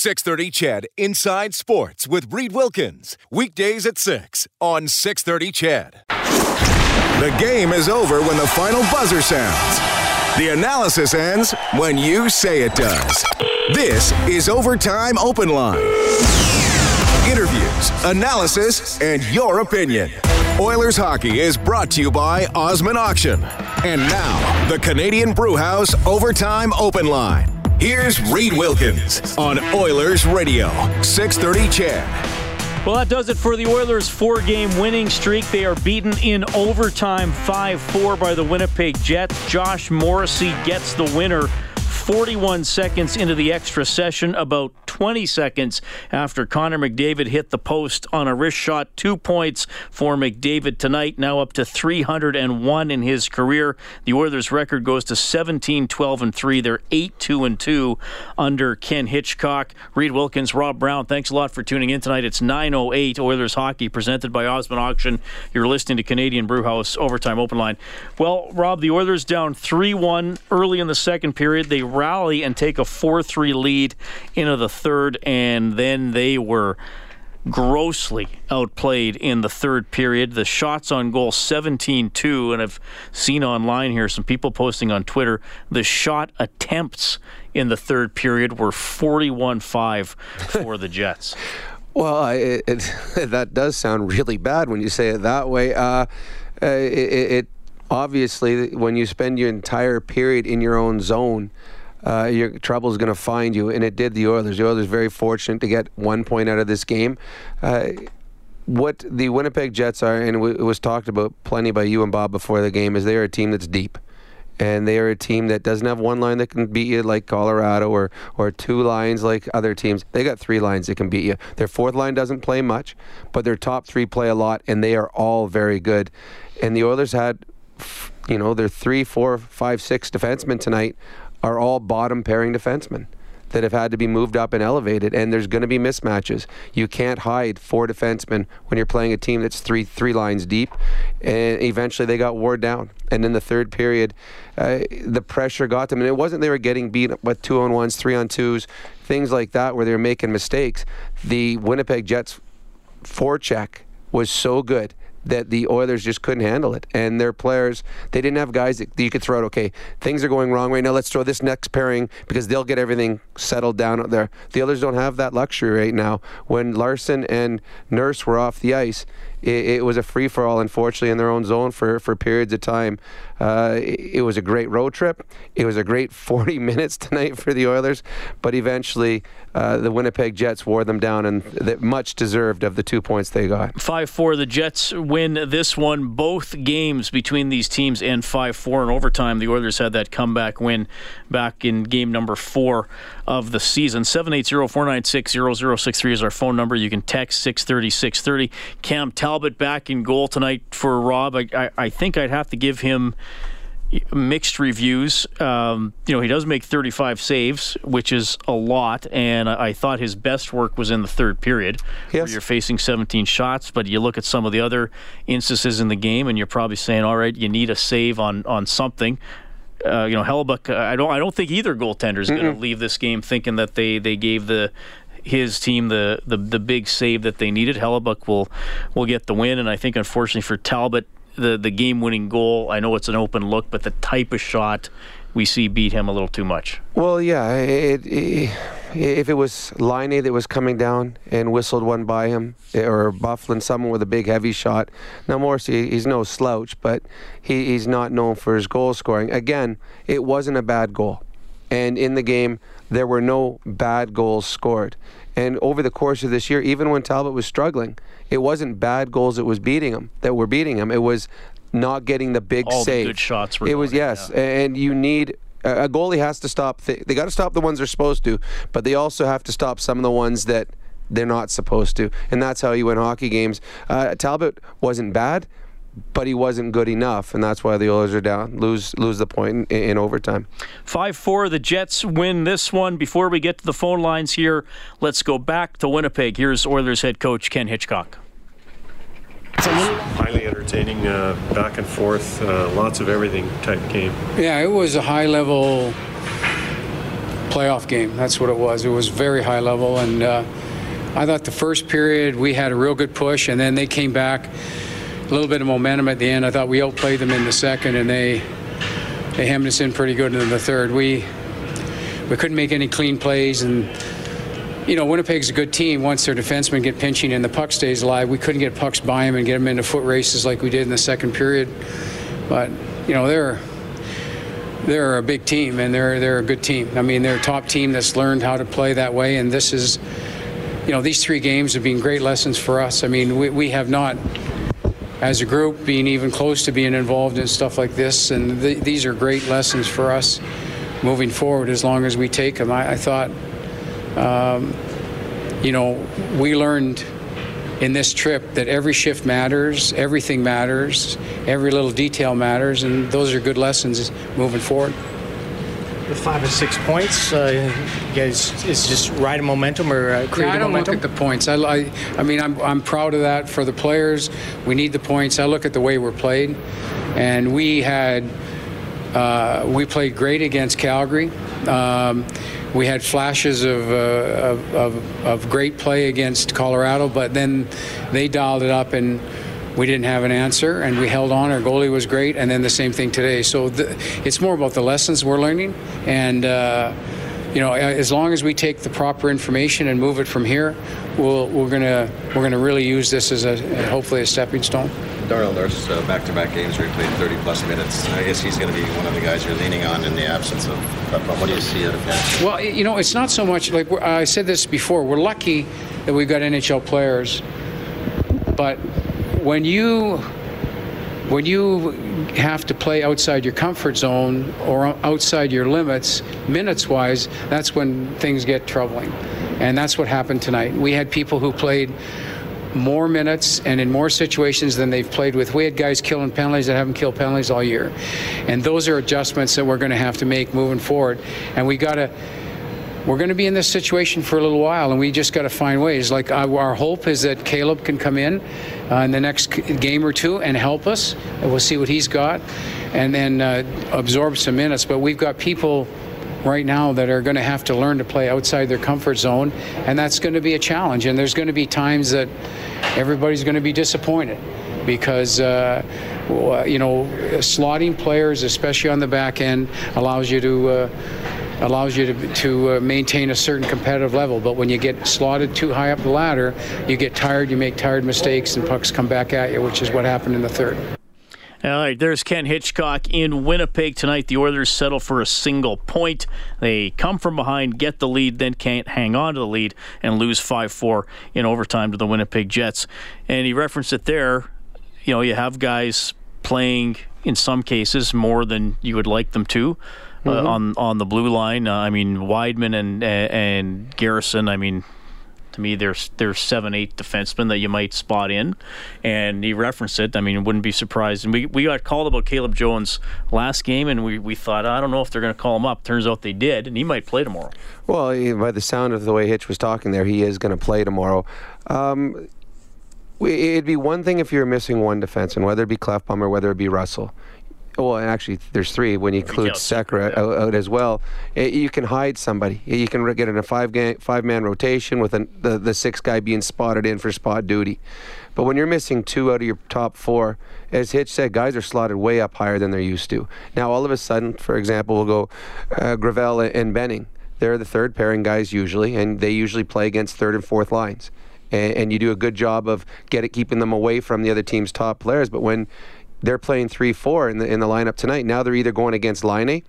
630 CHED Inside Sports with Reed Wilkins. Weekdays at 6 on 630 CHED. The game is over when the final buzzer sounds. The analysis ends when you say it does. This is Overtime Open Line. Interviews, analysis, and your opinion. Oilers hockey is brought to you by Osmond Auction. And now, the Canadian Brewhouse Overtime Open Line. Here's Reed Wilkins on Oilers Radio, 630 CHED. Well, that does it for the Oilers' four game winning streak. They are beaten in overtime 5 4 by the Winnipeg Jets. Josh Morrissey gets the winner 41 seconds into the extra session, about 20 seconds after Connor McDavid hit the post on a wrist shot. Two points for McDavid tonight, now up to 301 in his career. The Oilers' record goes to 17 12 and 3. They're 8 2 and 2 under Ken Hitchcock. Reed Wilkins, Rob Brown, thanks a lot for tuning in tonight. It's 9.08 Oilers Hockey presented by Osmond Auction. You're listening to Canadian Brewhouse Overtime Open Line. Well, Rob, the Oilers down 3 1 early in the second period. They rally and take a 4 3 lead into the third, and then they were grossly outplayed in the third period. The shots on goal 17 2, and I've seen online here some people posting on Twitter the shot attempts in the third period were 41 5 for the Jets. Well, it, it, that does sound really bad when you say it that way. Uh, it, it obviously, when you spend your entire period in your own zone, uh, your trouble is going to find you, and it did the Oilers. The Oilers very fortunate to get one point out of this game. Uh, what the Winnipeg Jets are, and it was talked about plenty by you and Bob before the game, is they are a team that's deep. And they are a team that doesn't have one line that can beat you like Colorado or, or two lines like other teams. They got three lines that can beat you. Their fourth line doesn't play much, but their top three play a lot, and they are all very good. And the Oilers had, you know, their three, four, five, six defensemen tonight are all bottom pairing defensemen that have had to be moved up and elevated, and there's going to be mismatches. You can't hide four defensemen when you're playing a team that's three three lines deep, and eventually they got wore down. And in the third period, uh, the pressure got them, and it wasn't they were getting beat up with two on ones, three on twos, things like that, where they were making mistakes. The Winnipeg Jets forecheck was so good that the Oilers just couldn't handle it. And their players, they didn't have guys that you could throw out, okay, things are going wrong right now. Let's throw this next pairing because they'll get everything settled down out there. The others don't have that luxury right now. When Larsson and Nurse were off the ice, it, it was a free for all, unfortunately, in their own zone for, for periods of time. Uh, it, it, was a great road trip. It was a great 40 minutes tonight for the Oilers, but eventually uh, the Winnipeg Jets wore them down, and much deserved of the two points they got. 5 4. The Jets win this one. Both games between these teams end 5 4 in overtime. The Oilers had that comeback win back in game number four of the season. 780 496 0063 is our phone number. You can text 630 630. Cam Talbot back in goal tonight for Rob. I, I, I think I'd have to give him mixed reviews. Um, you know, he does make 35 saves, which is a lot, and I, I thought his best work was in the third period, yes. where you're facing 17 shots. But you look at some of the other instances in the game, and you're probably saying, all right, you need a save on on something. Uh, you know, Hellebuyck. Uh, I don't. I don't think either goaltender is going to leave this game thinking that they they gave the his team the, the the big save that they needed. Hellebuyck will will get the win, and I think unfortunately for Talbot, the the game winning goal. I know it's an open look, but the type of shot we see beat him a little too much. Well, yeah. It, it, if it was Laine that was coming down and whistled one by him, or Byfuglien, someone with a big heavy shot. Now Morrissey, he's no slouch, but he, he's not known for his goal scoring. Again, it wasn't a bad goal, and in the game there were no bad goals scored. And over the course of this year, even when Talbot was struggling, it wasn't bad goals that was beating him that were beating him. It was not getting the big All save. The good shots were. It was yes, yeah. and you need a goalie has to stop. Th- they got to stop the ones they're supposed to, but they also have to stop some of the ones that they're not supposed to, and that's how you win hockey games. Uh, Talbot wasn't bad, but he wasn't good enough, and that's why the Oilers are down, lose lose the point in, in overtime. Five four, the Jets win this one. Before we get to the phone lines here, let's go back to Winnipeg. Here's Oilers head coach Ken Hitchcock. It's a Highly entertaining, uh, back and forth, uh, lots of everything type game. Yeah, it was a high level playoff game. That's what it was. It was very high level, and uh, I thought the first period we had a real good push, and then they came back. A little bit of momentum at the end. I thought we outplayed them in the second, and they they hemmed us in pretty good in the third. We we couldn't make any clean plays, and you know Winnipeg's a good team. Once their defensemen get pinching and the puck stays alive, we couldn't get pucks by them and get them into foot races like we did in the second period. But you know they're they're a big team and they're they're a good team. I mean, they're a top team that's learned how to play that way, and this is, you know, these three games have been great lessons for us. I mean, we, we have not, as a group, being even close to being involved in stuff like this, and th- these are great lessons for us moving forward as long as we take them. I, I thought, um, you know, we learned in this trip that every shift matters, everything matters, every little detail matters, and those are good lessons moving forward. The five or six points, uh, guys, is just riding momentum or uh, creating yeah, I don't momentum? look at the points. I, I, I mean, I'm, I'm proud of that for the players. We need the points. I look at the way we're played, and we had uh, we played great against Calgary. Um, we had flashes of, uh, of, of, of, great play against Colorado, but then they dialed it up and we didn't have an answer and we held on. Our goalie was great, and then the same thing today. So the, it's more about the lessons we're learning. And, uh, you know, as long as we take the proper information and move it from here, we'll, we're going to we're gonna really use this as a, hopefully a stepping stone. Darnell Nurse, uh, back-to-back games where he played 30 plus minutes. I guess he's going to be one of the guys you're leaning on in the absence of. What do you see out of him? Well, you know, it's not so much like I said this before. We're lucky that we've got NHL players, but when you when you have to play outside your comfort zone or outside your limits, minutes wise, that's when things get troubling. And that's what happened tonight. We had people who played more minutes and in more situations than they've played with. We had guys killing penalties that haven't killed penalties all year. And those are adjustments that we're going to have to make moving forward. And we got to we're going to be in this situation for a little while, and we just got to find ways. Like our hope is that Caleb can come in uh, in the next game or two and help us. And we'll see what he's got, and then uh, absorb some minutes. But we've got people right now that are going to have to learn to play outside their comfort zone, and that's going to be a challenge. And there's going to be times that everybody's going to be disappointed because uh, you know slotting players, especially on the back end, allows you to. Uh, allows you to, to uh, maintain a certain competitive level. But when you get slotted too high up the ladder, you get tired, you make tired mistakes, and pucks come back at you, which is what happened in the third. All right, there's Ken Hitchcock in Winnipeg tonight. The Oilers settle for a single point. They come from behind, get the lead, then can't hang on to the lead and lose 5 4 in overtime to the Winnipeg Jets. And he referenced it there. You know, you have guys playing in some cases more than you would like them to. Uh, mm-hmm. on on the blue line, uh, I mean Wideman and and Garrison. I mean to me, there's there's seven, eight defensemen that you might spot in, and he referenced it. I mean, wouldn't be surprised. And we, we got called about Caleb Jones last game, and we, we thought I don't know if they're going to call him up. Turns out they did, and he might play tomorrow. Well, by the sound of the way Hitch was talking there, he is going to play tomorrow. Um, it'd be one thing if you're missing one defenseman, whether it be Klefbom or whether it be Russell well, actually, there's three when you include Sekera out, out, as well. It, you can hide somebody. You can get in a five game, five man rotation with an, the the six guy being spotted in for spot duty. But when you're missing two out of your top four, as Hitch said, guys are slotted way up higher than they're used to. Now, all of a sudden, for example, we'll go uh, Gravel and Benning. They're the third pairing guys usually, and they usually play against third and fourth lines. And, and you do a good job of get it, keeping them away from the other team's top players. But when they're playing three four in the in the lineup tonight. Now they're either going against Laine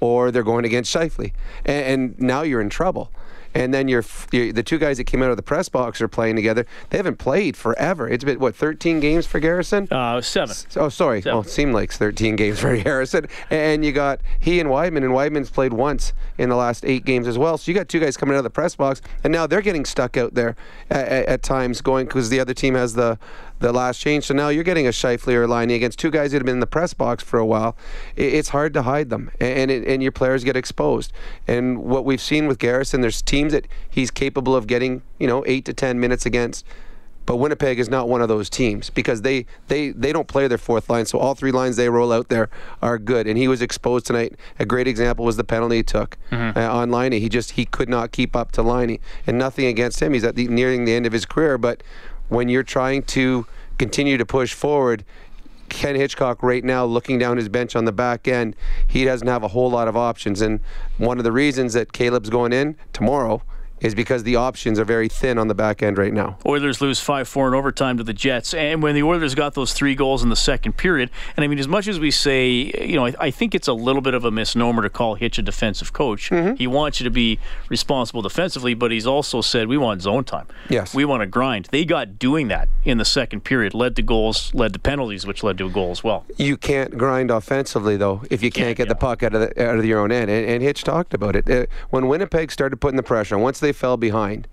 or they're going against Scheifele, and, and now you're in trouble and then you're, you're, the two guys that came out of the press box are playing together. They haven't played forever. It's been what 13 games for Garrison? Uh, seven. Oh, sorry. Seven. Oh, it seemed like 13 games for Garrison. And you got he and Wideman, and Wideman's played once in the last eight games as well. So you got two guys coming out of the press box, and now they're getting stuck out there at, at, at times, going because the other team has the the last change. So now you're getting a Scheifele or Laine against two guys that have been in the press box for a while. It's hard to hide them, and it, and your players get exposed. And what we've seen with Garrison, there's teams that he's capable of getting, you know, eight to ten minutes against. But Winnipeg is not one of those teams because they, they, they don't play their fourth line. So all three lines they roll out there are good. And he was exposed tonight. A great example was the penalty he took uh, on Laine. He just he could not keep up to Laine. And nothing against him. He's at the nearing the end of his career. But when you're trying to continue to push forward, Ken Hitchcock right now looking down his bench on the back end, he doesn't have a whole lot of options. And one of the reasons that Caleb's going in tomorrow is because the options are very thin on the back end right now. Oilers lose 5 4 in overtime to the Jets. And when the Oilers got those three goals in the second period, and I mean, as much as we say, you know, I, I think it's a little bit of a misnomer to call Hitch a defensive coach. Mm-hmm. He wants you to be responsible defensively, but he's also said, we want zone time. Yes. We want to grind. They got doing that in the second period, led to goals, led to penalties, which led to a goal as well. You can't grind offensively though if you can't Yeah, get the puck out of the, out of your own end. And, and Hitch talked about it uh, when Winnipeg started putting the pressure on. Once they fell behind,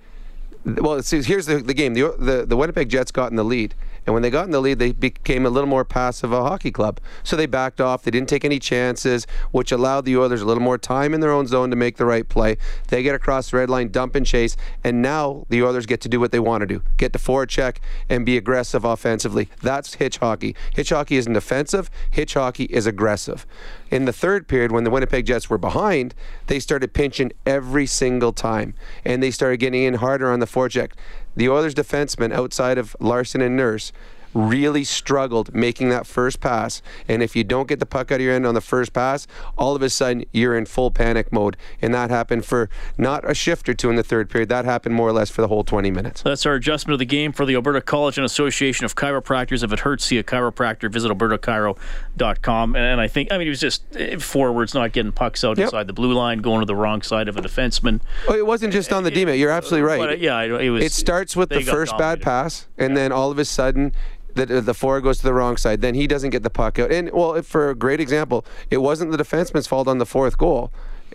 well, see, here's the, the game. The, the the Winnipeg Jets got in the lead, and when they got in the lead, they became a little more passive a hockey club. So they backed off. They didn't take any chances, which allowed the Oilers a little more time in their own zone to make the right play. They get across the red line, dump and chase, and now the Oilers get to do what they want to do: get to forward check and be aggressive offensively. That's hitch hockey. Hitch hockey isn't defensive. Hitch hockey is aggressive. In the third period, when the Winnipeg Jets were behind, they started pinching every single time, and they started getting in harder on the forecheck. The Oilers defensemen, outside of Larsson and Nurse, really struggled making that first pass. And if you don't get the puck out of your end on the first pass, all of a sudden you're in full panic mode. And that happened for not a shift or two in the third period. That happened more or less for the whole 20 minutes. That's our adjustment of the game for the Alberta College and Association of Chiropractors. If it hurts, see a chiropractor. Visit albertachiro.com. And I think, I mean, it was just eh, forwards not getting pucks out Yep. inside the blue line, going to the wrong side of a defenseman. Oh, it wasn't just on the D You're absolutely right. But, yeah, it was. it starts with the first bad pass, and then all of a sudden, Uh, the the forward goes to the wrong side. Then he doesn't get the puck out. And well, if- for a great example, it wasn't the defenseman's fault on the fourth goal.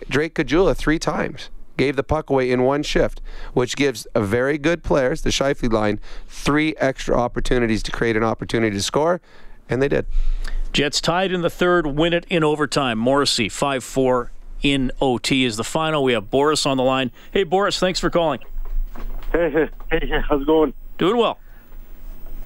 Drake Caggiula three times gave the puck away in one shift, which gives a very good players, the Scheifele line, three extra opportunities to create an opportunity to score, and they did. Jets tied in the third, win it in overtime. Morrissey, 5 4 in OT is the final. We have Boris on the line. Hey, Boris, thanks for calling. Hey, hey, hey, how's it going? Doing well.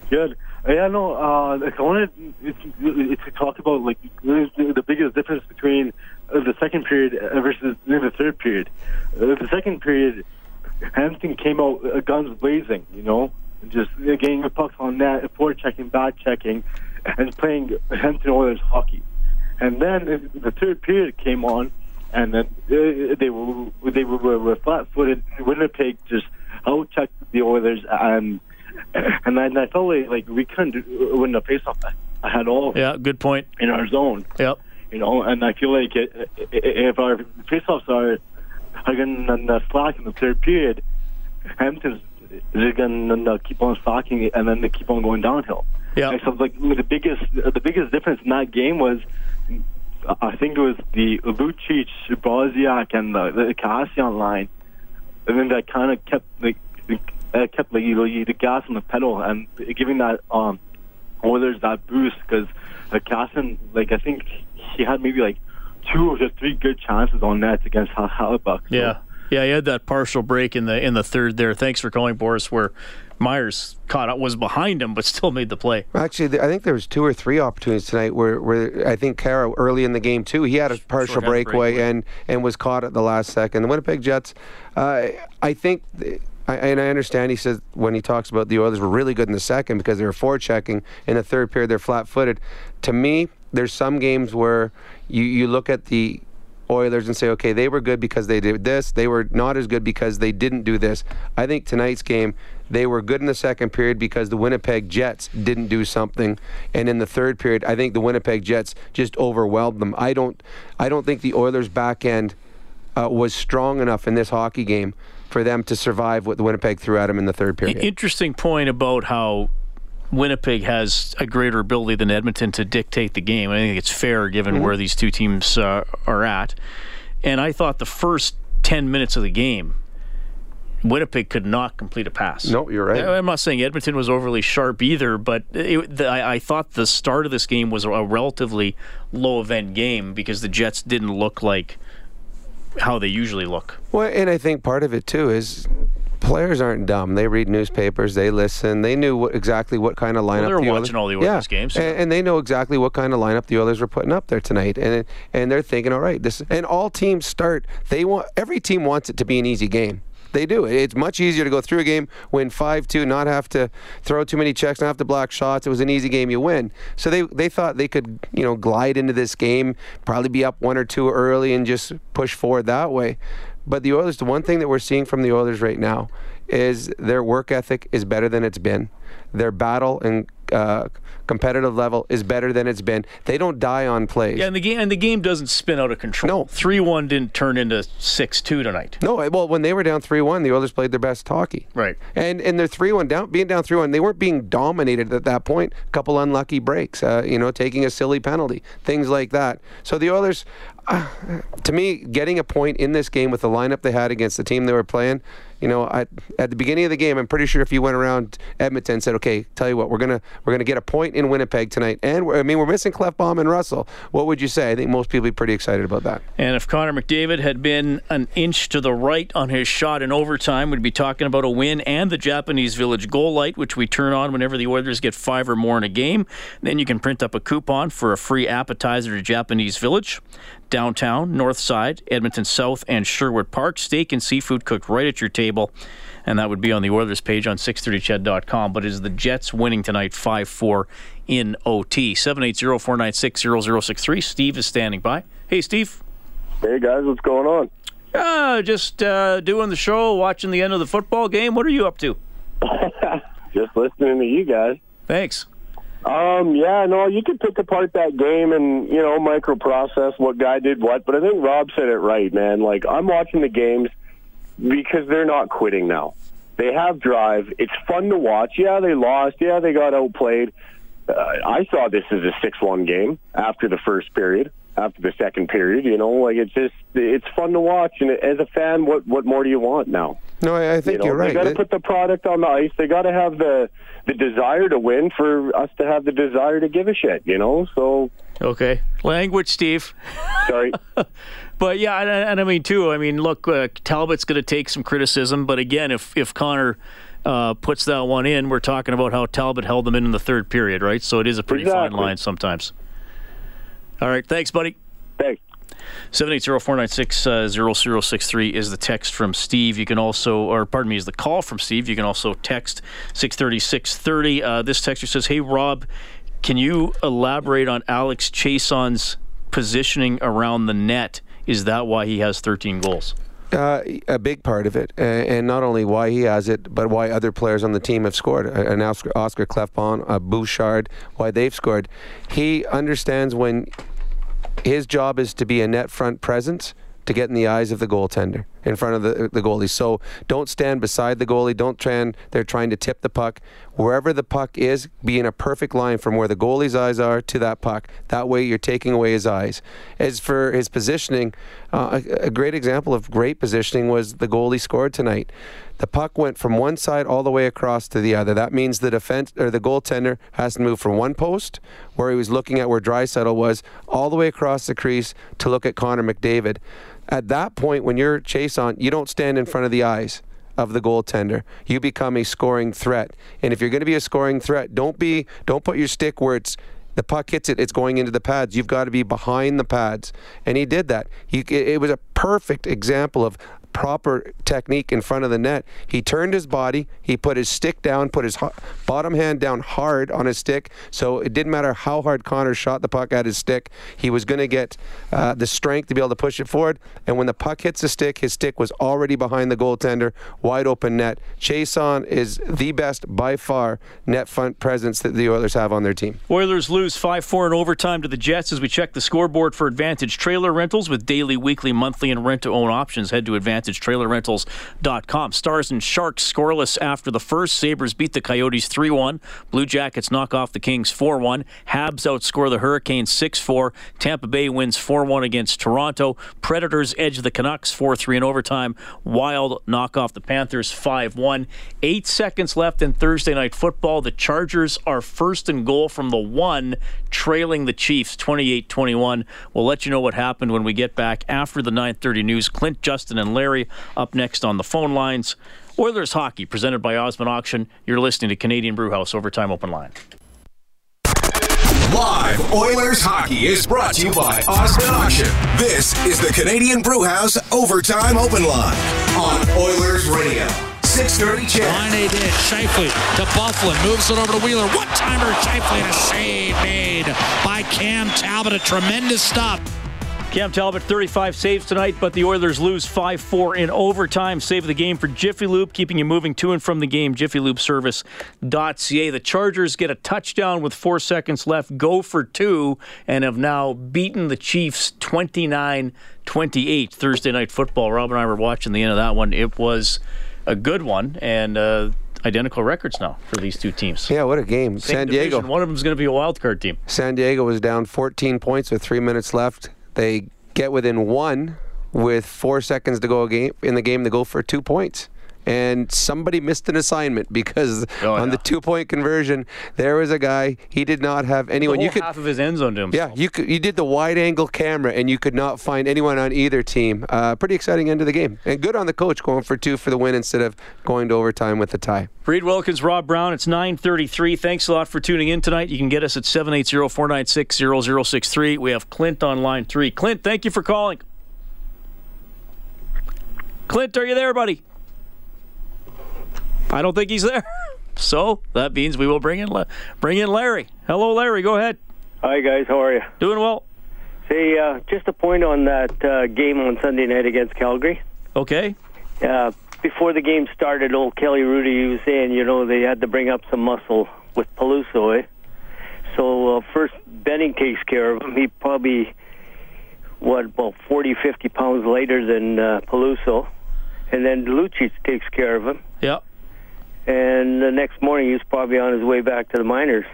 Good. Yeah, no, uh, I wanted to, talk about like the biggest difference between uh, the second period versus the third period. Uh, the second period, Hampton came out uh, guns blazing, you know, just uh, getting the pucks on net, forward checking, back checking, and playing Hampton Oilers hockey. And then uh, the third period came on, and then uh, they were they were, were flat-footed. Winnipeg just out-checked the Oilers, and and I, and I felt like, like we couldn't win the face-off at all Yeah, good point. in our zone. Yep. You know, and I feel like it, if our face-offs are are going to slack in the third period, Hampton's is going to keep on slacking it, and then they keep on going downhill. Yeah. So like the biggest the biggest difference in that game was I think it was the Lucic, Brodziak, and the, the Kassian line, and then that kind of kept like uh, kept like you know, the gas on the pedal and giving that um Oilers that boost because uh, Kassian like I think he had maybe like two or just three good chances on net against Hal- Hellebuyck. So- Yeah. Yeah, he had that partial break in the in the third there. Thanks for calling, Boris, where Myers caught up, was behind him, but still made the play. Actually, I think there was two or three opportunities tonight where, where I think Khaira early in the game too. He had a partial breakaway, breakaway. and and was caught at the last second. The Winnipeg Jets, uh, I think. th- I, and I understand he says when he talks about the Oilers were really good in the second because they were forechecking. In the third period, they're flat-footed. To me, there's some games where you, you look at the Oilers and say, okay, they were good because they did this. They were not as good because they didn't do this. I think tonight's game, they were good in the second period because the Winnipeg Jets didn't do something, and in the third period, I think the Winnipeg Jets just overwhelmed them. I don't, I don't think the Oilers' back end uh, was strong enough in this hockey game for them to survive what the Winnipeg threw at them in the third period. Interesting point about how Winnipeg has a greater ability than Edmonton to dictate the game. I think it's fair given where these two teams uh, are at. And I thought the first 10 minutes of the game, Winnipeg could not complete a pass. No, you're right. I'm not saying Edmonton was overly sharp either, but it, the, I, I thought the start of this game was a relatively low event game because the Jets didn't look like how they usually look. Well, and I think part of it too is players aren't dumb. They read newspapers. They listen. They knew what, exactly what kind of lineup. Well, they're the watching Oilers, all the Oilers yeah. games. and, and they know exactly what kind of lineup the Oilers were putting up there tonight. And and they're thinking, all right, this. And all teams start. They want every team wants it to be an easy game. They do. It's much easier to go through a game, win five two, not have to throw too many checks, not have to block shots. It was an easy game, you win. So they they thought they could you know glide into this game, probably be up one or two early, and just push forward that way. But the Oilers, the one thing that we're seeing from the Oilers right now is their work ethic is better than it's been. Their battle and uh, competitive level is better than it's been. They don't die on plays. Yeah, and the game and the game doesn't spin out of control. No. three one didn't turn into six two tonight. No, well, when they were down three one, the Oilers played their best hockey. Right. And and they're three one down, being down three one. They weren't being dominated at that point. A couple unlucky breaks, uh, you know, taking a silly penalty, things like that. So the Oilers, uh, to me, getting a point in this game with the lineup they had against the team they were playing. You know, I, at the beginning of the game, I'm pretty sure if you went around Edmonton and said, "Okay, tell you what, we're gonna we're gonna get a point in Winnipeg tonight," and I mean we're missing Klefbom and Russell. What would you say? I think most people be pretty excited about that. And if Connor McDavid had been an inch to the right on his shot in overtime, we'd be talking about a win and the Japanese Village goal light, which we turn on whenever the Oilers get five or more in a game. Then you can print up a coupon for a free appetizer to Japanese Village. Downtown, North Side, Edmonton South, and Sherwood Park. Steak and seafood cooked right at your table. And that would be on the Oilers page on 630ched.com. But is the Jets winning tonight 5 4 in OT. 780 496 0063. Steve is standing by. Hey, Steve. Hey guys, what's going on? Uh, just uh, doing the show, watching the end of the football game. What are you up to? Just listening to you guys. Thanks. Um, yeah, no, you could pick apart that game and you know microprocess what guy did what, but I think Rob said it right, man. Like I'm watching the games because they're not quitting now. They have drive. It's fun to watch. Yeah, they lost. Yeah, they got outplayed. Uh, I saw this as a six-one game after the first period. After the second period, you know, like it's just it's fun to watch. And as a fan, what what more do you want now? No, I, I think you know, are right. They got to put the product on the ice. They got to have the the desire to win for us to have the desire to give a shit. You know, so Okay. Language, Steve. sorry. But yeah, and, and I mean too. I mean, look, uh, Talbot's going to take some criticism, but again, if if Connor uh, puts that one in, we're talking about how Talbot held them in in the third period, right? So it is a pretty fine line sometimes. All right, thanks, buddy. Thanks. 780-496-0063 is the text from Steve. You can also, or pardon me, is the call from Steve. You can also text 630-630. Uh, this texter says, hey, Rob, can you elaborate on Alex Chiasson's positioning around the net? Is that why he has 13 goals? Uh, a big part of it, uh, and not only why he has it, but why other players on the team have scored. Uh, An Oscar, Oscar a Bouchard, why they've scored. He understands when his job is to be a net front presence to get in the eyes of the goaltender in front of the the goalie. So don't stand beside the goalie. Don't try they're trying to tip the puck. Wherever the puck is, be in a perfect line from where the goalie's eyes are to that puck. That way you're taking away his eyes. As for his positioning, uh, a, a great example of great positioning was the goal he scored tonight. The puck went from one side all the way across to the other. That means the defense or the goaltender has to move from one post, where he was looking at where Draisaitl was, all the way across the crease to look at Connor McDavid. At that point, when you're Chiasson, you don't stand in front of the eyes of the goaltender. You become a scoring threat. And if you're going to be a scoring threat, don't be don't put your stick where it's the puck hits it, it's going into the pads. You've got to be behind the pads. And he did that. He, it, was a perfect example of proper technique in front of the net. He turned his body, he put his stick down, put his ho- bottom hand down hard on his stick. So it didn't matter how hard Connor shot the puck at his stick, he was going to get uh, the strength to be able to push it forward. And when the puck hits the stick, his stick was already behind the goaltender, wide open net. Chiasson is the best by far net front presence that the Oilers have on their team. Oilers lose 5 4 in overtime to the Jets as we check the scoreboard for Advantage Trailer Rentals with daily, weekly, monthly, and rent to own options. Head to AdvantageTrailerRentals.com. Stars and Sharks scoreless after the first. Sabres beat the Coyotes 3 1. Blue Jackets knock off the Kings 4 1. Habs outscore the Hurricanes 6 4. Tampa Bay wins 4 1 against Toronto. Predators edge the Canucks 4 3 in overtime. Wild knock off the Panthers 5 1. Eight seconds left in Thursday night football. The Chargers are first and goal from the one, trailing the Chiefs 28 21. We'll let you know what happened when we get back after the 9:30 news. Clint, Justin, and Larry up next on the phone lines. Oilers hockey presented by Osmond Auction. You're listening to Canadian Brewhouse Overtime Open Line. Live Oilers hockey is brought to you by Osmond Auction. This is the Canadian Brewhouse Overtime Open Line on Oilers Radio. 630 CHED. Line A did. Scheifele to Byfuglien. Moves it over to Wheeler. One timer. Scheifele and a save made by Cam Talbot. A tremendous stop. Cam Talbot, 35 saves tonight, but the Oilers lose 5 4 in overtime. Save the game for Jiffy Lube, keeping you moving to and from the game. JiffyLubeService.ca. The Chargers get a touchdown with four seconds left, go for two, and have now beaten the Chiefs 29 28 Thursday night football. Rob and I were watching the end of that one. It was a good one, and uh, identical records now for these two teams. Yeah, what a game. Same San Diego. One of them is going to be a wild card team. San Diego was down 14 points with three minutes left. They get within one with four seconds to go game in the game. They go for two points. And somebody missed an assignment because Oh, on yeah. the two-point conversion, there was a guy. He did not have anyone. You could, half of his end zone to himself. yeah, you could. You did the wide-angle camera, and you could not find anyone on either team. Uh, pretty exciting end of the game, and good on the coach going for two for the win instead of going to overtime with the tie. Reed Wilkins, Rob Brown. It's 9:33. Thanks a lot for tuning in tonight. You can get us at 780-496-0063. We have Clint on line 3. Clint, thank you for calling. Clint, are you there, buddy? I don't think he's there. So, that means we will bring in bring in Larry. Hello Larry, go ahead. Hi guys, how are you? Doing well. Say, uh, just a point on that uh, game on Sunday night against Calgary. Okay. Uh, before the game started, old Kelly Hrudey was saying, you know, they had to bring up some muscle with Peluso, eh? So uh, first, Benning takes care of him. He probably what about 40, 50 pounds lighter than uh, Peluso, and then Lucic takes care of him. Yeah. And the next morning, he was probably on his way back to the minors.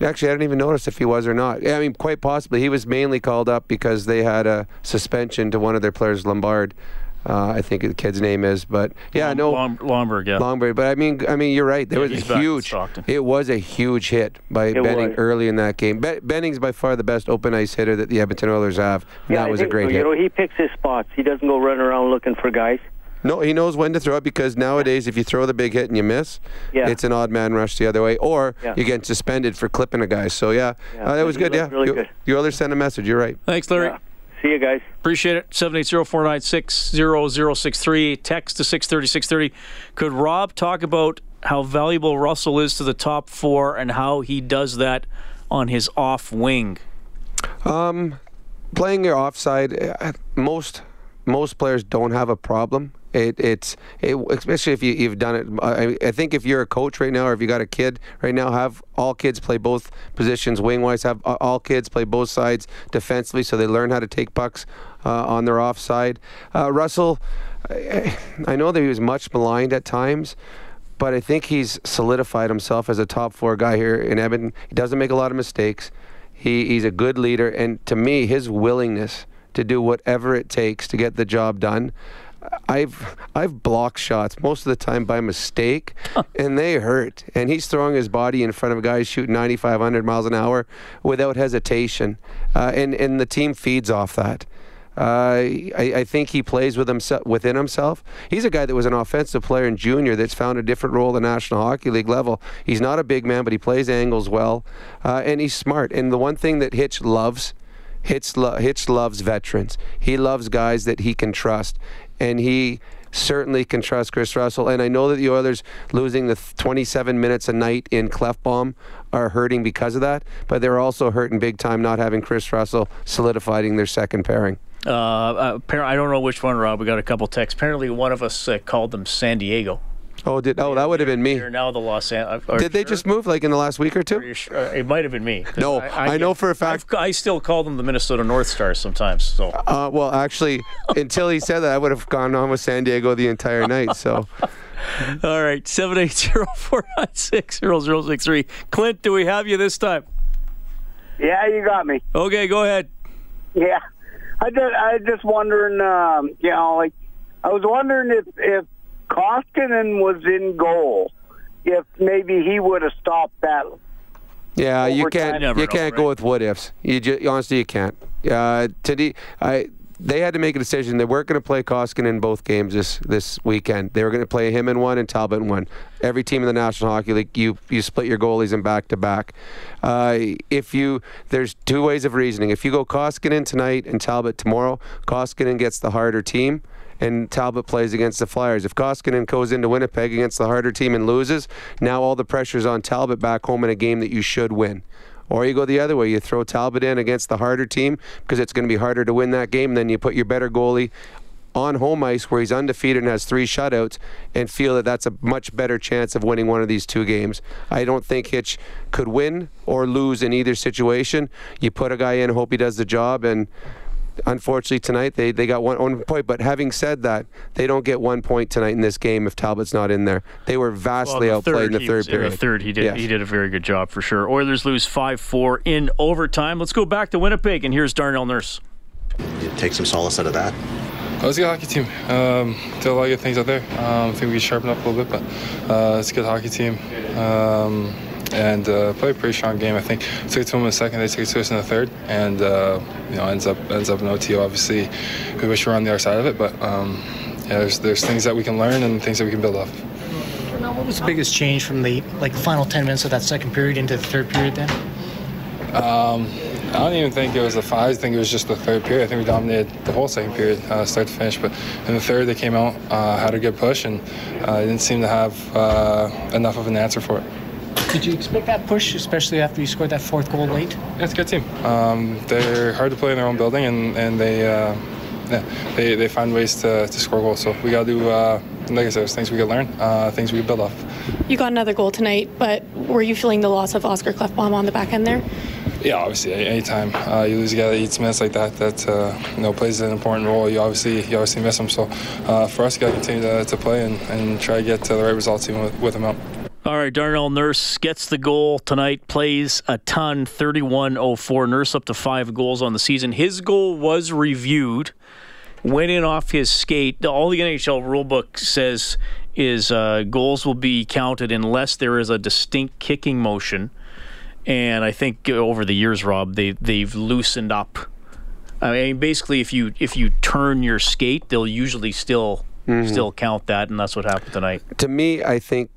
Actually, I didn't even notice if he was or not. I mean, quite possibly. He was mainly called up because they had a suspension to one of their players, Lombard. Uh, I think the kid's name is, but yeah, no, Lom- Lomberg, yeah. Longberry. But I mean, I mean, you're right. There Yeah, was a huge. It was a huge hit by It Benning was. early in that game. Be- Benning's by far the best open ice hitter that the Edmonton Oilers have. Yeah, that I was a great so. hit. You know, he picks his spots. He doesn't go running around looking for guys. No, he knows when to throw it because nowadays, if you throw the big hit and you miss, Yeah. it's an odd man rush the other way, or Yeah. you get suspended for clipping a guy. So yeah, Yeah, uh, that was he good. Yeah, really you, good. you Oilers sent a message. You're right. Thanks, Larry. Yeah. See you guys. Appreciate it. 780-496-0063. Text to 630 630. Could Rob talk about how valuable Russell is to the top four and how he does that on his off wing? Um, playing your offside, uh, most most players don't have a problem. It, it's it, especially if you, you've done it. I, I think if you're a coach right now, or if you got a kid right now, have all kids play both positions wing wise. Have uh, all kids play both sides defensively, so they learn how to take pucks uh, on their offside. Uh, Russell, I, I know that he was much maligned at times but I think he's solidified himself as a top four guy here in Edmonton. He doesn't make a lot of mistakes. He, he's a good leader, and to me, his willingness to do whatever it takes to get the job done. I've I've blocked shots most of the time by mistake, and they hurt. And he's throwing his body in front of guys shooting 9,500 miles an hour without hesitation, uh, and and the team feeds off that. Uh, I, I think he plays with himself within himself. He's a guy that was an offensive player in junior that's found a different role at the National Hockey League level. He's not a big man, but he plays angles well, uh, and he's smart. And the one thing that Hitch loves, Hitch, lo- Hitch loves veterans. He loves guys that he can trust, and he certainly can trust Kris Russell. And I know that the Oilers losing the 27 minutes a night in Klefbom are hurting because of that, but they're also hurting big time not having Kris Russell solidifying their second pairing. Uh, apparently, I don't know which one, Rob. We got a couple texts. Apparently, one of us uh, called them San Diego. Oh, did oh that would have been me. They're now the Los Angeles. Did they just move like in the last week or two? It might have been me. No, I know for a fact- I've- I still call them the Minnesota North Stars sometimes. So Uh, well, actually, until he said that, I would have gone on with San Diego the entire night. So, All right, 780-496-0063. Clint, do we have you this time? Yeah, you got me. Okay, go ahead. Yeah, I just I just wondering, um, you know, like I was wondering if if Koskinen was in goal, if maybe he would have stopped that. yeah, you can't Never you can't go with what ifs. You just honestly you can't. Uh, today, I they had to make a decision. They weren't going to play Koskinen in both games this this weekend. They were going to play him in one and Talbot in one. Every team in the National Hockey League, you you split your goalies in back to back. Uh, if you there's two ways of reasoning. If you go Koskinen tonight and Talbot tomorrow, Koskinen gets the harder team and Talbot plays against the Flyers. If Koskinen goes into Winnipeg against the harder team and loses, now all the pressure's on Talbot back home in a game that you should win. Or you go the other way, you throw Talbot in against the harder team because it's going to be harder to win that game. Then you put your better goalie on home ice where he's undefeated and has three shutouts and feel that that's a much better chance of winning one of these two games. I don't think Hitch could win or lose in either situation. You put a guy in, hope he does the job, and unfortunately tonight they, they got one, one point. But having said that, they don't get one point tonight in this game if Talbot's not in there. They were vastly well, outplayed in the third period. In the third, he did yes. he did a very good job for sure. Oilers lose five four in overtime. Let's go back to Winnipeg and here's Darnell Nurse. You take some solace out of that. It was a good hockey team. Um, did a lot of good things out there. Um, I think we sharpened up a little bit, but uh, it's a good hockey team. Um, and uh, played a pretty strong game. I think took it to them in the second, they took it to us in the third, and uh, you know ends up ends up in OT. Obviously, we wish we were on the other side of it, but um, yeah, there's there's things that we can learn and things that we can build off. Now, what was the biggest change from the like final ten minutes of that second period into the third period then? Um, I don't even think it was the five. I think it was just the third period. I think we dominated the whole second period, uh, start to finish. But in the third, they came out, uh, had a good push, and uh, didn't seem to have uh, enough of an answer for it. Did you expect that push, especially after you scored that fourth goal late? That's a good team. Um, they're hard to play in their own building, and, and they, uh, yeah, they they find ways to, to score goals. So we got to do, uh, like I said, things we can learn, uh, things we can build off. You got another goal tonight, but were you feeling the loss of Oscar Klefbom on the back end there? Yeah, obviously, anytime uh, you lose a guy that eats minutes like that, that uh, you know plays an important role, you obviously you obviously miss him. So uh, for us, got to continue to, to play and, and try to get to the right results even with, with him out. All right, Darnell Nurse gets the goal tonight, plays a ton, 31 04. Nurse up to five goals on the season. His goal was reviewed, went in off his skate. All the NHL rulebook says is uh, goals will be counted unless there is a distinct kicking motion. And I think over the years, Rob, they they've loosened up. I mean, basically, if you if you turn your skate, they'll usually still mm-hmm. still count that, and that's what happened tonight. To me, I think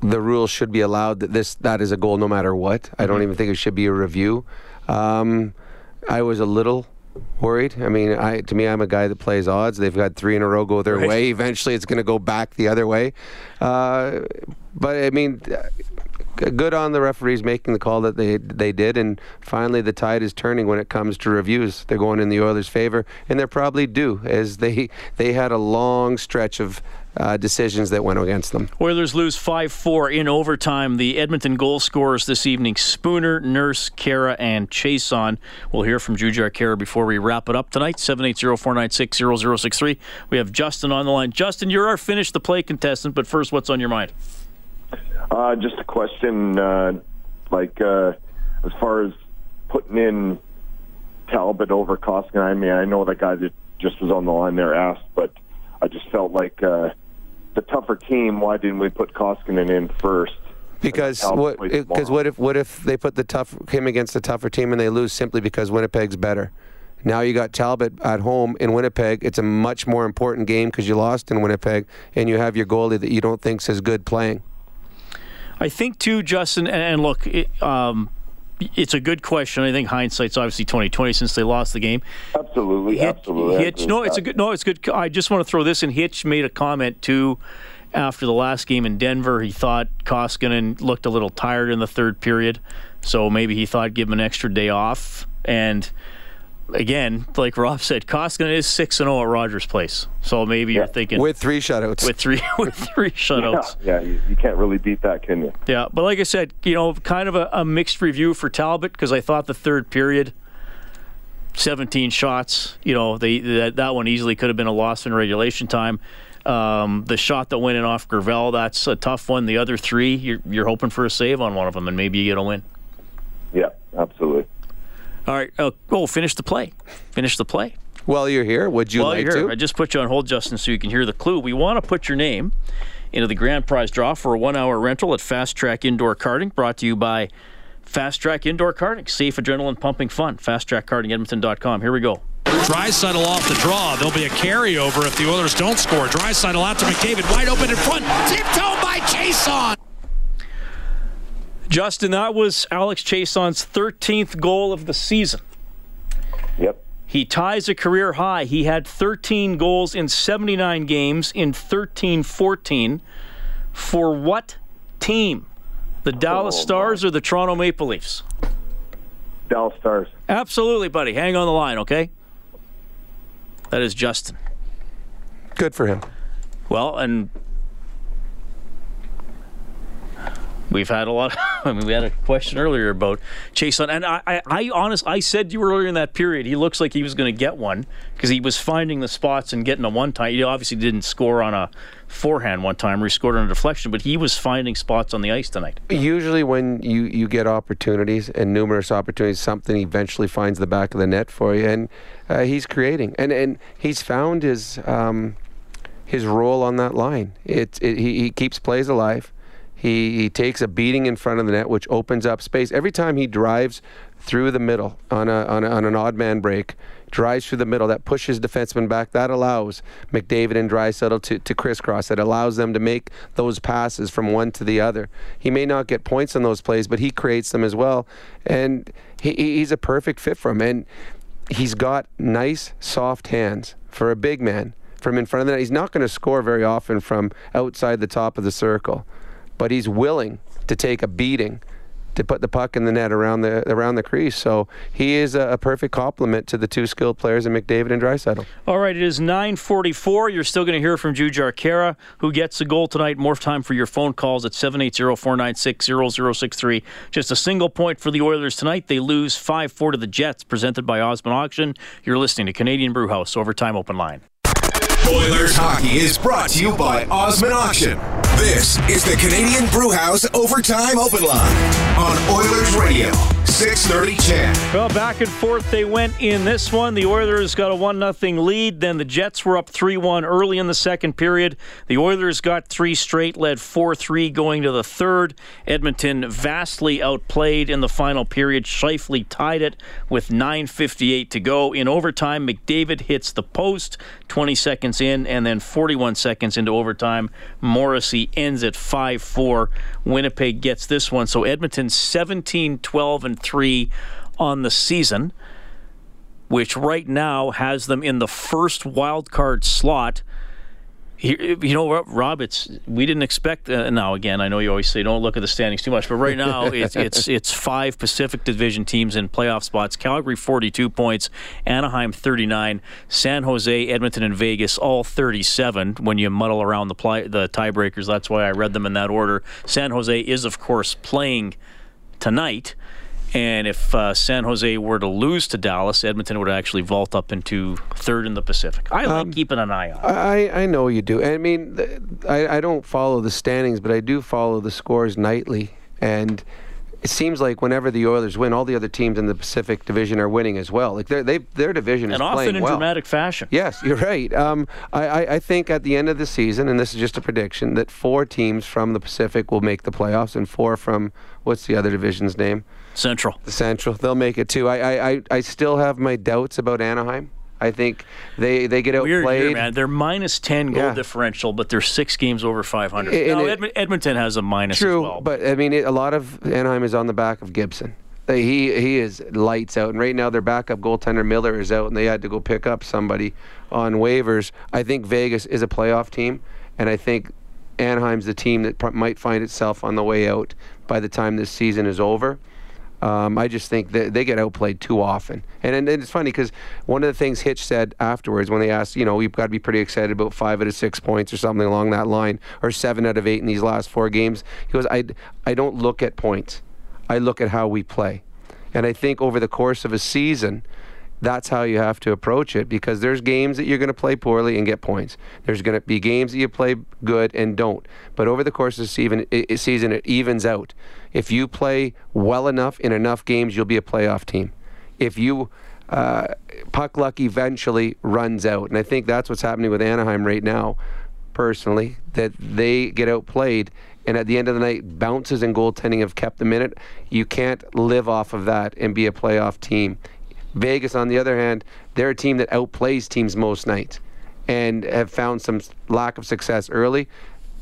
the rule should be allowed that this that is a goal no matter what. I don't mm-hmm. even think it should be a review. Um, I was a little worried. I mean, I to me, I'm a guy that plays odds. They've got three in a row go their right. way. Eventually, it's going to go back the other way. Uh, but I mean, good on the referees making the call that they they did, and finally the tide is turning when it comes to reviews. They're going in the Oilers' favor, and they're probably due, as they they had a long stretch of uh, decisions that went against them. Oilers lose 5 4 in overtime. The Edmonton goal scorers this evening Spooner, Nurse, Khaira, and Chiasson. We'll hear from Jujhar Khaira before we wrap it up tonight. 780 496 0063. We have Justin on the line. Justin, you're our finish the play contestant, but first, what's on your mind? Uh, just a question uh, like, uh, as far as putting in Talbot over Koskinen, I mean, I know that guy that just was on the line there asked, but I just felt like uh, the tougher team. Why didn't we put Koskinen in first? Because what? Because what if what if they put the tough him against the tougher team and they lose simply because Winnipeg's better? Now you got Talbot at home in Winnipeg. It's a much more important game because you lost in Winnipeg, and you have your goalie that you don't think's as good playing. I think too, Justin. And, look, it, um, it's a good question. I think hindsight's obviously twenty twenty since they lost the game. Absolutely, Hitch, absolutely. Hitch, no, it's a good. No, it's good. I just want to throw this in. Hitch made a comment too after the last game in Denver. He thought Koskinen looked a little tired in the third period, so maybe he thought give him an extra day off and again, like Rob said, Koskinen is six and zero oh at Rogers Place, so maybe yeah. you're thinking with three shutouts. With three, with three shutouts. Yeah, yeah you, you, can't really beat that, can you? Yeah, but like I said, you know, kind of a, a mixed review for Talbot because I thought the third period. 17 shots, you know, they that, that one easily could have been a loss in regulation time. Um, the shot that went in off Gravel, that's a tough one. The other three, you're, you're hoping for a save on one of them, and maybe you get a win. Yeah, absolutely. All right. Uh, oh, finish the play. Finish the play. While you're here, would you While like you're to? I just put you on hold, Justin, so you can hear the clue. We want to put your name into the grand prize draw for a one-hour rental at Fast Track Indoor Karting, brought to you by Fast Track Indoor Karting. Safe, adrenaline pumping fun. FastTrackKartingEdmonton.com. Here we go. Draisaitl off the draw. There'll be a carryover if the Oilers don't score. Draisaitl out to McDavid, wide open in front. Tipped home by Chiasson. Justin, that was Alex Chiasson's 13th goal of the season. Yep. He ties a career high. He had 13 goals in 79 games in 13 14. For what team? The Dallas Oh, Stars or the Toronto Maple Leafs? Dallas Stars. Absolutely, buddy. Hang on the line, okay? That is Justin. Good for him. Well, and we've had a lot. Of, I mean, we had a question earlier about Chase and I, I, I honest, I said you earlier in that period, he looks like he was going to get one because he was finding the spots and getting a one time. He obviously didn't score on a forehand one time, or he scored on a deflection, but he was finding spots on the ice tonight. Usually, when you, you get opportunities and numerous opportunities, something eventually finds the back of the net for you, and uh, he's creating, and and he's found his um, his role on that line. It, it he, he keeps plays alive. He he takes a beating in front of the net, which opens up space every time he drives through the middle on a on, a, on an odd man break. Drives through the middle, that pushes defensemen back. That allows McDavid and Draisaitl to, to crisscross. That allows them to make those passes from one to the other. He may not get points on those plays, but he creates them as well. And he, he's a perfect fit for him. And he's got nice, soft hands for a big man from in front of the net. He's not going to score very often from outside the top of the circle, but he's willing to take a beating to put the puck in the net around the around the crease. So he is a, a perfect complement to the two skilled players in McDavid and Draisaitl. All right, it is 9:44. You're still going to hear from Jujhar Khaira, who gets the goal tonight. More time for your phone calls at 780-496-0063. Just a single point for the Oilers tonight. They lose 5-4 to the Jets, presented by Osmond Auction. You're listening to Canadian Brewhouse Overtime Open Line. Oilers hockey is brought to you by Osmond Auction. This is the Canadian Brewhouse Overtime Open Line on Oilers Radio, 630 CHED. Well, back and forth they went in this one. The Oilers got a 1 0 lead. Then the Jets were up 3 1 early in the second period. The Oilers got three straight, led 4 3 going to the third. Edmonton vastly outplayed in the final period. Scheifele tied it with 9.58 to go. In overtime, McDavid hits the post 20 seconds in, and then 41 seconds into overtime, Morrissey ends at 5 4. Winnipeg gets this one. So Edmonton 17 12 and 3 on the season, which right now has them in the first wild card slot. You know Rob? It's we didn't expect. Uh, now again, I know you always say don't look at the standings too much, but right now it's it's it's five Pacific Division teams in playoff spots. Calgary 42 points, Anaheim 39, San Jose, Edmonton, and Vegas all 37. When you muddle around the pli- the tiebreakers, that's why I read them in that order. San Jose is of course playing tonight. And if uh, San Jose were to lose to Dallas, Edmonton would actually vault up into third in the Pacific. I like keeping an eye on. it. I, I know you do. I mean, I, I don't follow the standings, but I do follow the scores nightly. And it seems like whenever the Oilers win, all the other teams in the Pacific Division are winning as well. Like they their division is and often in well. dramatic fashion. Yes, you're right. Um, I, I, I think at the end of the season, and this is just a prediction, that four teams from the Pacific will make the playoffs, and four from what's the other division's name? Central. The Central. They'll make it too. I, I, I, still have my doubts about Anaheim. I think they they get Weird outplayed. year, man. They're minus 10 goal Yeah. differential, but they're six games over 500. And now, it- Edmon- Edmonton has a minus True, as well. but I mean, it, a lot of Anaheim is on the back of Gibson. They- He he is lights out, and right now their backup goaltender Miller is out, and they had to go pick up somebody on waivers. I think Vegas is a playoff team, and I think Anaheim's the team that pr- might find itself on the way out by the time this season is over. Um, I just think that they get outplayed too often. And, and it's funny because one of the things Hitch said afterwards when they asked, you know, we've got to be pretty excited about five out of six points or something along that line, or seven out of eight in these last four games. He goes, I, I don't look at points, I look at how we play. And I think over the course of a season, that's how you have to approach it because there's games that you're going to play poorly and get points. There's going to be games that you play good and don't. But over the course of the season, it, season, it evens out. If you play well enough in enough games, you'll be a playoff team. If you uh, puck luck eventually runs out, and I think that's what's happening with Anaheim right now. Personally, that they get outplayed, and at the end of the night, bounces and goaltending have kept them in it. You can't live off of that and be a playoff team Vegas, on the other hand, they're a team that outplays teams most nights and have found some lack of success early.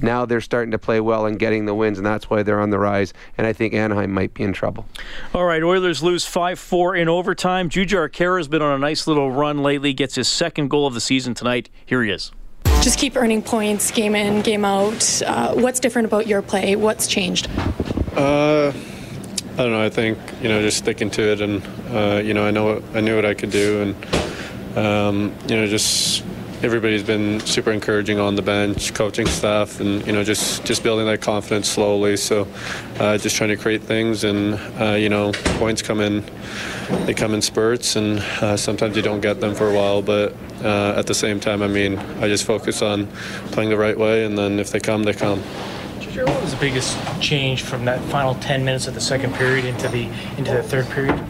Now they're starting to play well and getting the wins, and that's why they're on the rise. And I think Anaheim might be in trouble. All right, Oilers lose 5 4 in overtime. Jujhar Khaira has been on a nice little run lately, gets his second goal of the season tonight. Here he is. Just keep earning points game in, game out. Uh, what's different about your play? What's changed? Uh, I don't know. I think you know just sticking to it, and uh, you know I know what, I knew what I could do, and um, you know just everybody's been super encouraging on the bench, coaching staff, and you know just just building that confidence slowly. So uh, just trying to create things, and uh, you know points come in, they come in spurts, and uh, sometimes you don't get them for a while. But uh, at the same time, I mean, I just focus on playing the right way, and then if they come, they come. What was the biggest change from that final 10 minutes of the second period into the into the third period?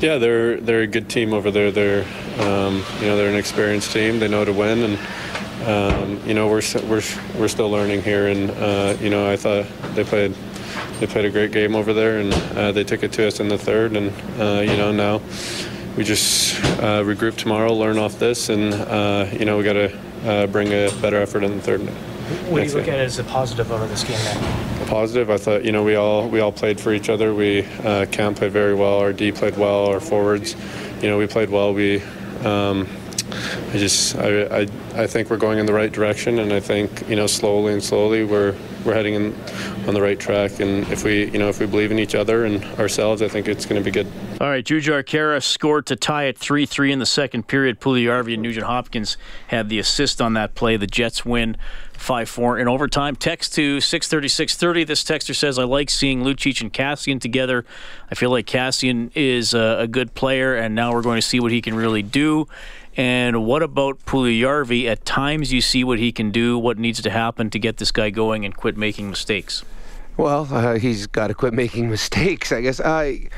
Yeah, they're they're a good team over there. They're um, you know they're an experienced team. They know to win, and um, you know we're we're we're still learning here. And uh, you know I thought they played they played a great game over there, and uh, they took it to us in the third. And uh, you know now we just uh, regroup tomorrow, learn off this, and uh, you know we got to uh, bring a better effort in the third. What do you look at as a positive over this game then? Positive. I thought you know we all we all played for each other. We uh, Cam played very well. Our D played well. Our forwards, you know, we played well. We. Um, I just I, I I think we're going in the right direction, and I think you know slowly and slowly we're we're heading in on the right track. And if we you know if we believe in each other and ourselves, I think it's going to be good. All right, Jujhar Khaira scored to tie it 3 3 in the second period. Puljujarvi and Nugent Hopkins had the assist on that play. The Jets win 5 4 in overtime. Text to 630 630. This texter says, I like seeing Lucic and Kassian together. I feel like Kassian is a, a good player, and now we're going to see what he can really do. And what about Puljujarvi? At times, you see what he can do, what needs to happen to get this guy going and quit making mistakes. Well, uh, he's got to quit making mistakes, I guess. I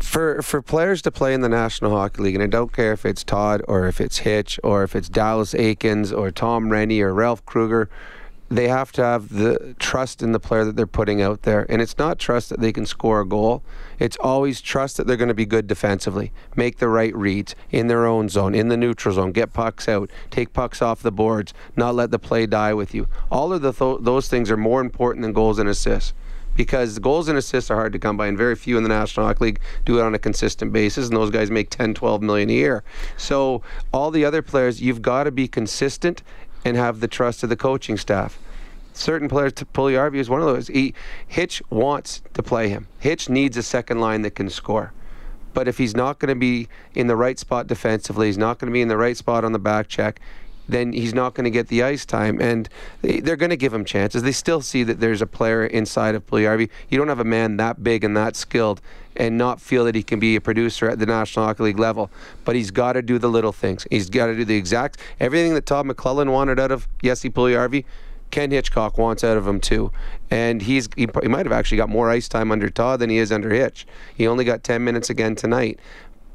for for players to play in the National Hockey League, and I don't care if it's Todd or if it's Hitch or if it's Dallas Eakins or Tom Renney or Ralph Krueger, they have to have the trust in the player that they're putting out there. And it's not trust that they can score a goal. It's always trust that they're going to be good defensively, make the right reads in their own zone, in the neutral zone, get pucks out, take pucks off the boards, not let the play die with you. All of the th- those things are more important than goals and assists because goals and assists are hard to come by, and very few in the National Hockey League do it on a consistent basis, and those guys make 10, 12 million a year. So all the other players, you've got to be consistent and have the trust of the coaching staff. Certain players, Puljujarvi is one of those. He, Hitch wants to play him. Hitch needs a second line that can score. But if he's not going to be in the right spot defensively, he's not going to be in the right spot on the back check, then he's not going to get the ice time. And they're going to give him chances. They still see that there's a player inside of Puljujarvi. You don't have a man that big and that skilled and not feel that he can be a producer at the National Hockey League level. But he's got to do the little things. He's got to do the exact everything that Todd McLellan wanted out of Jesse Puljujarvi. Ken Hitchcock wants out of him too, and he's he, he might have actually got more ice time under Todd than he is under Hitch. He only got 10 minutes again tonight,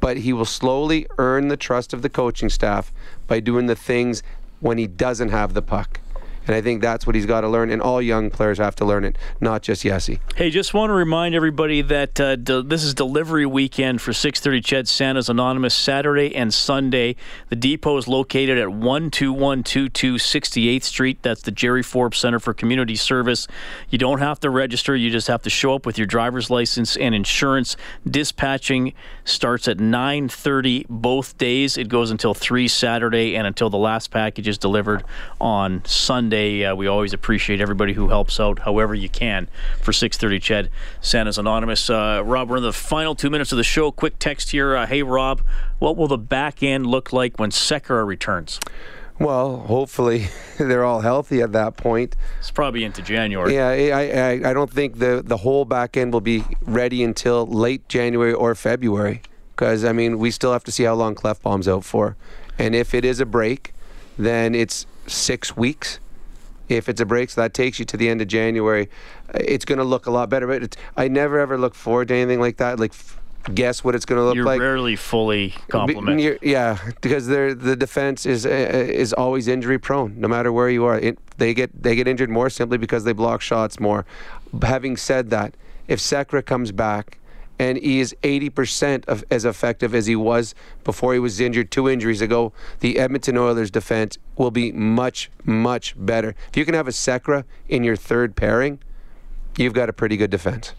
but he will slowly earn the trust of the coaching staff by doing the things when he doesn't have the puck. And I think that's what he's got to learn, and all young players have to learn it, not just Yessi. Hey, just want to remind everybody that uh, de- this is delivery weekend for 630 CHED Santa's Anonymous Saturday and Sunday. The depot is located at 12122 68th Street. That's the Jerry Forbes Center for Community Service. You don't have to register, you just have to show up with your driver's license and insurance. Dispatching starts at 9:30 both days. It goes until 3 Saturday and until the last package is delivered on Sunday. Uh, we always appreciate everybody who helps out however you can for 6:30 CHED Santa's Anonymous. Uh, Rob, we're in the final two minutes of the show. Quick text here. Uh, hey Rob, what will the back end look like when Sekera returns? Well, hopefully they're all healthy at that point. It's probably into January. Yeah, I, I, I don't think the, the whole back end will be ready until late January or February. Because, I mean, we still have to see how long Klefbom's out for. And if it is a break, then it's six weeks. If it's a break, so that takes you to the end of January, it's going to look a lot better. But it's, I never ever look forward to anything like that. Like, f- guess what it's going to look like. You're rarely fully compliment. You're- yeah, because the defense is uh, is always injury prone, no matter where you are. It, they get they get injured more simply because they block shots more. Having said that, if Sekera comes back and he is 80% of as effective as he was before he was injured two injuries ago. The Edmonton Oilers defense will be much, much better. If you can have a Sekera in your third pairing, you've got a pretty good defense.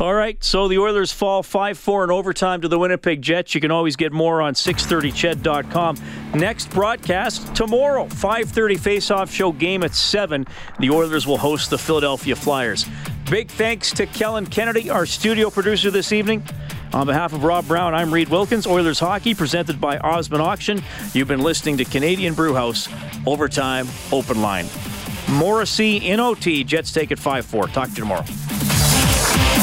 All right, so the Oilers fall 5 4 in overtime to the Winnipeg Jets. You can always get more on 630ched.com. Next broadcast tomorrow, 5:30 face-off show game at 7. The Oilers will host the Philadelphia Flyers. Big thanks to Kellen Kennedy, our studio producer this evening. On behalf of Rob Brown, I'm Reed Wilkins. Oilers hockey presented by Osmond Auction. You've been listening to Canadian Brewhouse Overtime Open Line. Morrissey in OT. Jets take it 5 4. Talk to you tomorrow.